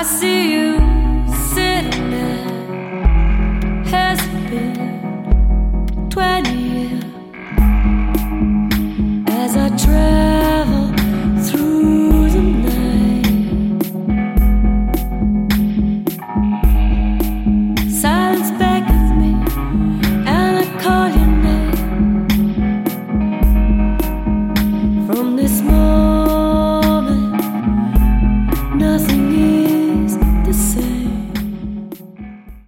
I see you sitting there. Has been 20 years? As I travel through the night, silence beckons me, and I call your name. From this moment, nothing.